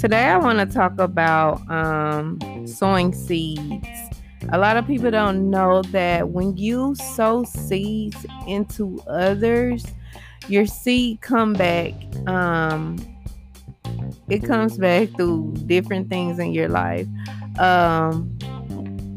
Today, I want to talk about um, sowing seeds. A lot of people don't know that when you sow seeds into others, your seed come back. Um, it comes back through different things in your life. Um,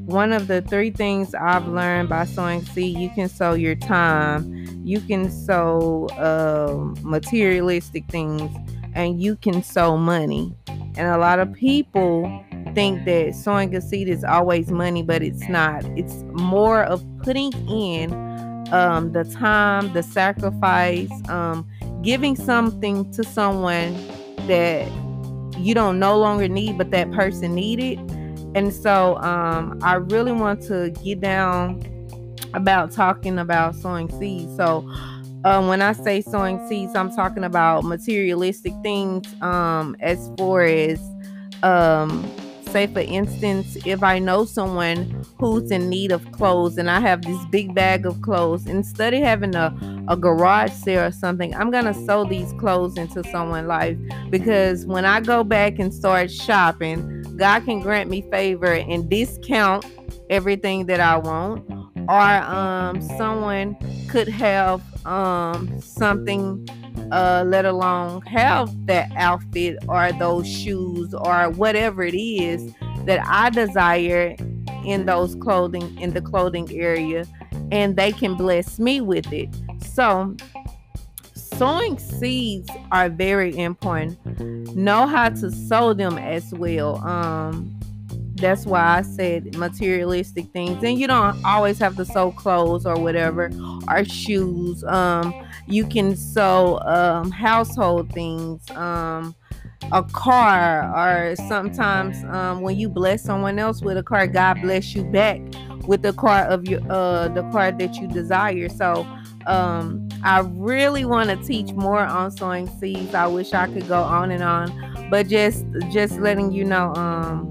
one of the three things I've learned by sowing seed, you can sow your time, you can sow uh, materialistic things, and you can sow money. And a lot of people think that sowing a seed is always money, but it's not. It's more of putting in um, the time, the sacrifice, um, giving something to someone that you don't no longer need, but that person needed. And so um, I really want to get down about talking about sowing seeds. So um, when I say sowing seeds, I'm talking about materialistic things. Um, as far as, um, say, for instance, if I know someone who's in need of clothes and I have this big bag of clothes, instead of having a, a garage sale or something, I'm gonna sow these clothes into someone's life because when I go back and start shopping, God can grant me favor and discount everything that I want or um, someone could have um, something, uh, let alone have that outfit or those shoes or whatever it is that I desire in those clothing in the clothing area, and they can bless me with it. So, sowing seeds are very important. Know how to sow them as well. Um, that's why I said materialistic things. And you don't always have to sow clothes or whatever or shoes. Um, you can sow um, household things, um, a car, or sometimes um, when you bless someone else with a car, God bless you back with the car of your uh the car that you desire. So um I really want to teach more on sowing seeds. I wish I could go on and on, but just just letting you know um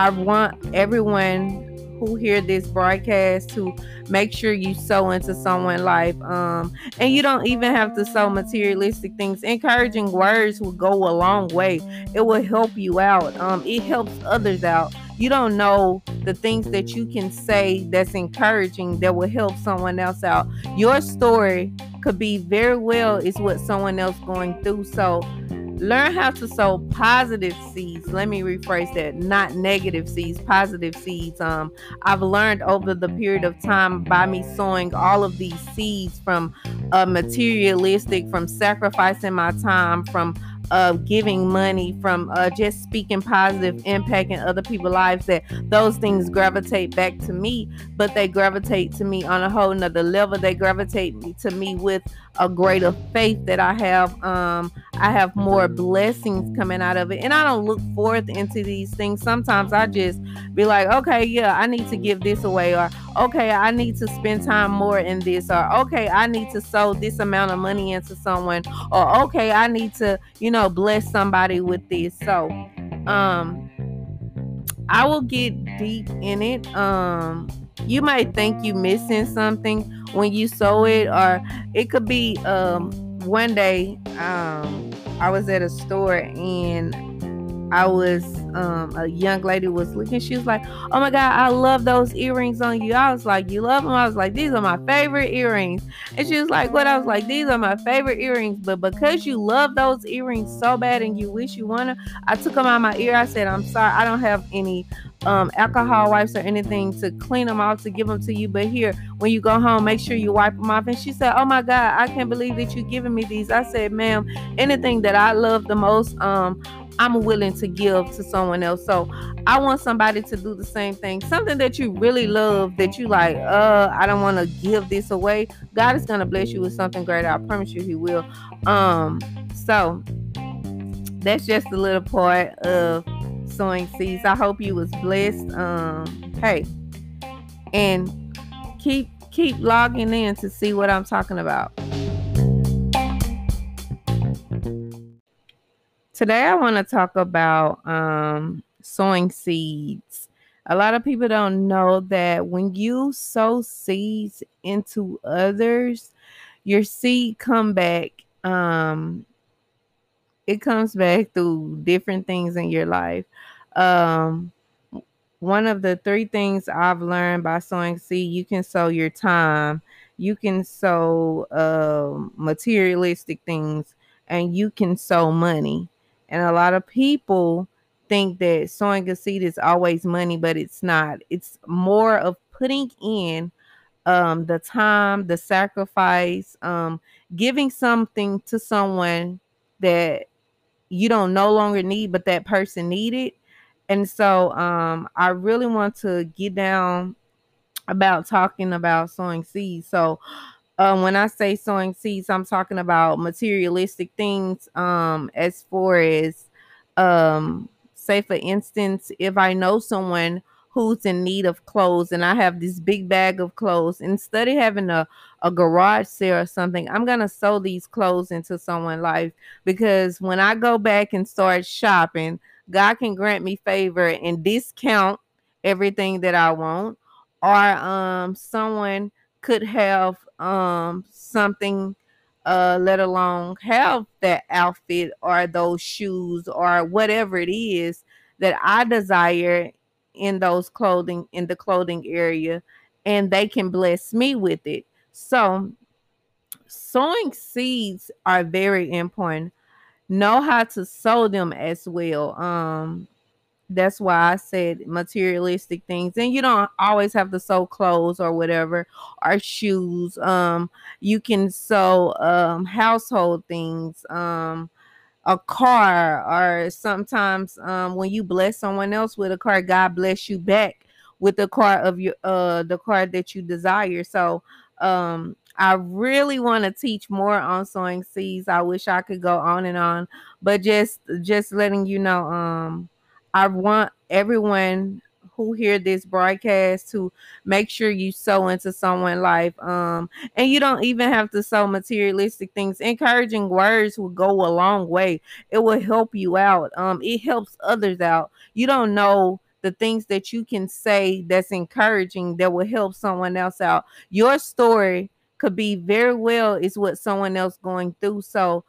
I want everyone who hear this broadcast to make sure you sow into someone's life. Um, and you don't even have to sow materialistic things. Encouraging words will go a long way. It will help you out. Um, it helps others out. You don't know the things that you can say that's encouraging that will help someone else out. Your story could be very well is what someone else going through. So Learn how to sow positive seeds. Let me rephrase that. Not negative seeds, positive seeds. Um, I've learned over the period of time by me sowing all of these seeds from uh, materialistic, from sacrificing my time, from of giving money, from uh, just speaking positive, impacting other people's lives, that those things gravitate back to me, but they gravitate to me on a whole nother level. They gravitate to me with a greater faith that I have. Um, I have more blessings coming out of it, and I don't look forth into these things. Sometimes I just be like, okay, yeah, I need to give this away, or okay, I need to spend time more in this, or okay, I need to sow this amount of money into someone, or okay, I need to, you know, bless somebody with this. So, um, I will get deep in it. Um, you might think you missing something when you sow it, or it could be um one day um I was at a store and I was um a young lady was looking. She was like, "Oh my god, I love those earrings on you." I was like, "You love them?" I was like, "These are my favorite earrings." And she was like, "What?" I was like, "These are my favorite earrings." But because you love those earrings so bad and you wish you wanted, I took them out of my ear. I said, "I'm sorry, I don't have any um, alcohol wipes or anything to clean them off to give them to you. But here, when you go home, make sure you wipe them off. And she said, Oh my God, I can't believe that you're giving me these. I said, Ma'am, anything that I love the most, um, I'm willing to give to someone else. So I want somebody to do the same thing. Something that you really love that you like, uh, I don't want to give this away. God is gonna bless you with something great. I promise you he will. Um, so that's just a little part of sowing seeds. I hope you was blessed. Um, hey, and keep keep logging in to see what I'm talking about. Today I want to talk about um, sowing seeds. A lot of people don't know that when you sow seeds into others, your seed come back um it comes back through different things in your life. Um one of the three things I've learned by sowing seed, you can sow your time, you can sow uh, materialistic things, and you can sow money. And a lot of people think that sowing a seed is always money, but it's not. It's more of putting in um, the time, the sacrifice, um, giving something to someone that you don't no longer need, but that person needed. And so um, I really want to get down about talking about sowing seeds. So um, when I say sowing seeds, I'm talking about materialistic things. Um, as far as um, say for instance, if I know someone who's in need of clothes and I have this big bag of clothes, instead of having a, a garage sale or something, I'm gonna sow these clothes into someone's life because when I go back and start shopping, God can grant me favor and discount everything that I want, or um someone could have um something uh let alone have that outfit or those shoes or whatever it is that I desire in those clothing in the clothing area and they can bless me with it. So sowing seeds are very important. Know how to sow them as well. Um that's why I said materialistic things. And you don't always have to sow clothes or whatever or shoes. Um you can sow um household things. Um a car or sometimes um when you bless someone else with a car god bless you back with the car of your uh the car that you desire. So um i really want to teach more on sowing seeds. I wish i could go on and on but just just letting you know um i want everyone who hear this broadcast to make sure you sow into someone's life. Um, and you don't even have to sow materialistic things. Encouraging words will go a long way. It will help you out. Um, it helps others out. You don't know the things that you can say that's encouraging that will help someone else out. Your story could be very well is what someone else going through. So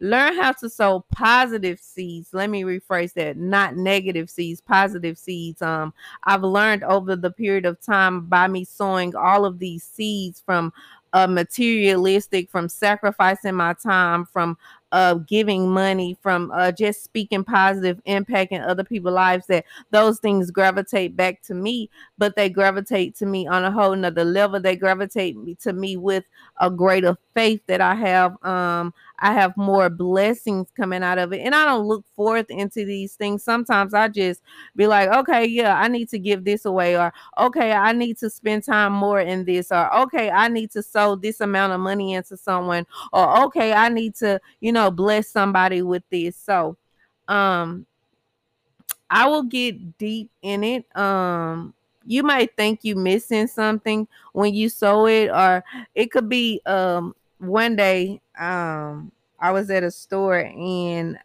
Learn how to sow positive seeds. Let me rephrase that, not negative seeds, positive seeds. Um, I've learned over the period of time by me sowing all of these seeds from uh, materialistic, from sacrificing my time, from uh, giving money, from uh, just speaking positive, impacting other people's lives, that those things gravitate back to me, but they gravitate to me on a whole nother level. They gravitate me to me with a greater faith that I have. Um, I have more blessings coming out of it. And I don't look forth into these things. Sometimes I just be like, okay, yeah, I need to give this away, or okay, I need to spend time more in this, or okay, I need to sow this amount of money into someone, or okay, I need to, you know, bless somebody with this. So um I will get deep in it. Um you might think you're missing something when you sow it, or it could be um one day um I was at a store and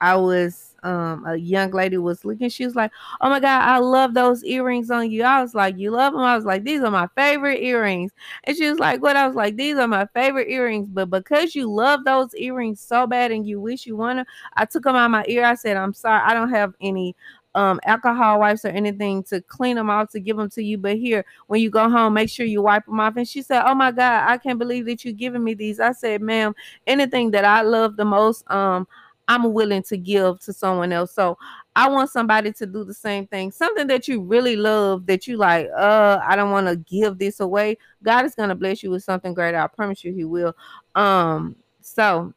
I was um a young lady was looking. She was like, "Oh my god, I love those earrings on you." I was like, "You love them?" I was like, "These are my favorite earrings." And she was like, "What?" I was like, "These are my favorite earrings." But because you love those earrings so bad and you wish you wanted, I took them out my ear. I said, "I'm sorry, I don't have any um alcohol wipes or anything to clean them off to give them to you but here when you go home make sure you wipe them off. And she said oh my god i can't believe that you're giving me these. I said ma'am anything that i love the most um i'm willing to give to someone else. So i want somebody to do the same thing. Something that you really love that you like uh i don't want to give this away. God is to bless you with something great. I promise you he will. Um so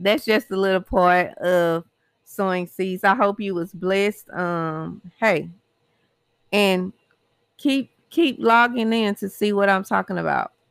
that's just a little part of sowing seeds. I hope you was blessed. Um, hey, and keep keep logging in to see what I'm talking about.